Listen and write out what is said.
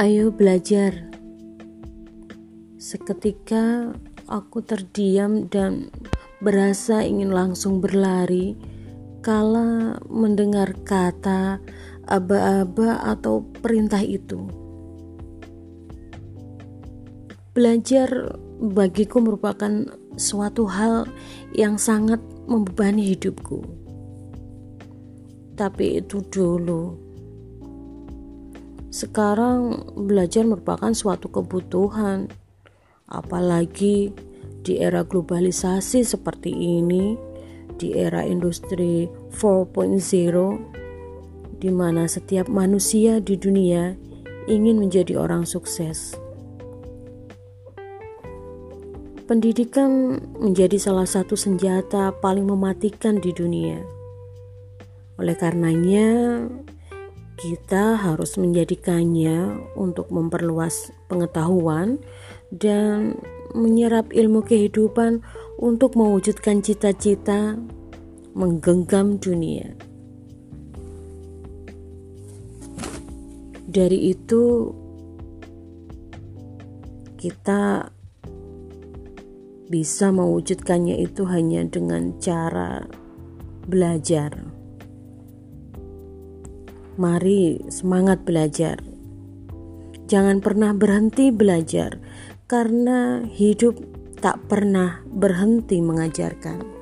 Ayo belajar. Seketika aku terdiam dan berasa ingin langsung berlari kala mendengar kata aba-aba atau perintah itu. Belajar bagiku merupakan suatu hal yang sangat membebani hidupku. Tapi itu dulu sekarang belajar merupakan suatu kebutuhan, apalagi di era globalisasi seperti ini, di era industri 4.0, di mana setiap manusia di dunia ingin menjadi orang sukses. Pendidikan menjadi salah satu senjata paling mematikan di dunia. Oleh karenanya, kita harus menjadikannya untuk memperluas pengetahuan dan menyerap ilmu kehidupan untuk mewujudkan cita-cita menggenggam dunia. Dari itu, kita bisa mewujudkannya itu hanya dengan cara belajar. Mari semangat belajar. Jangan pernah berhenti belajar, karena hidup tak pernah berhenti mengajarkan.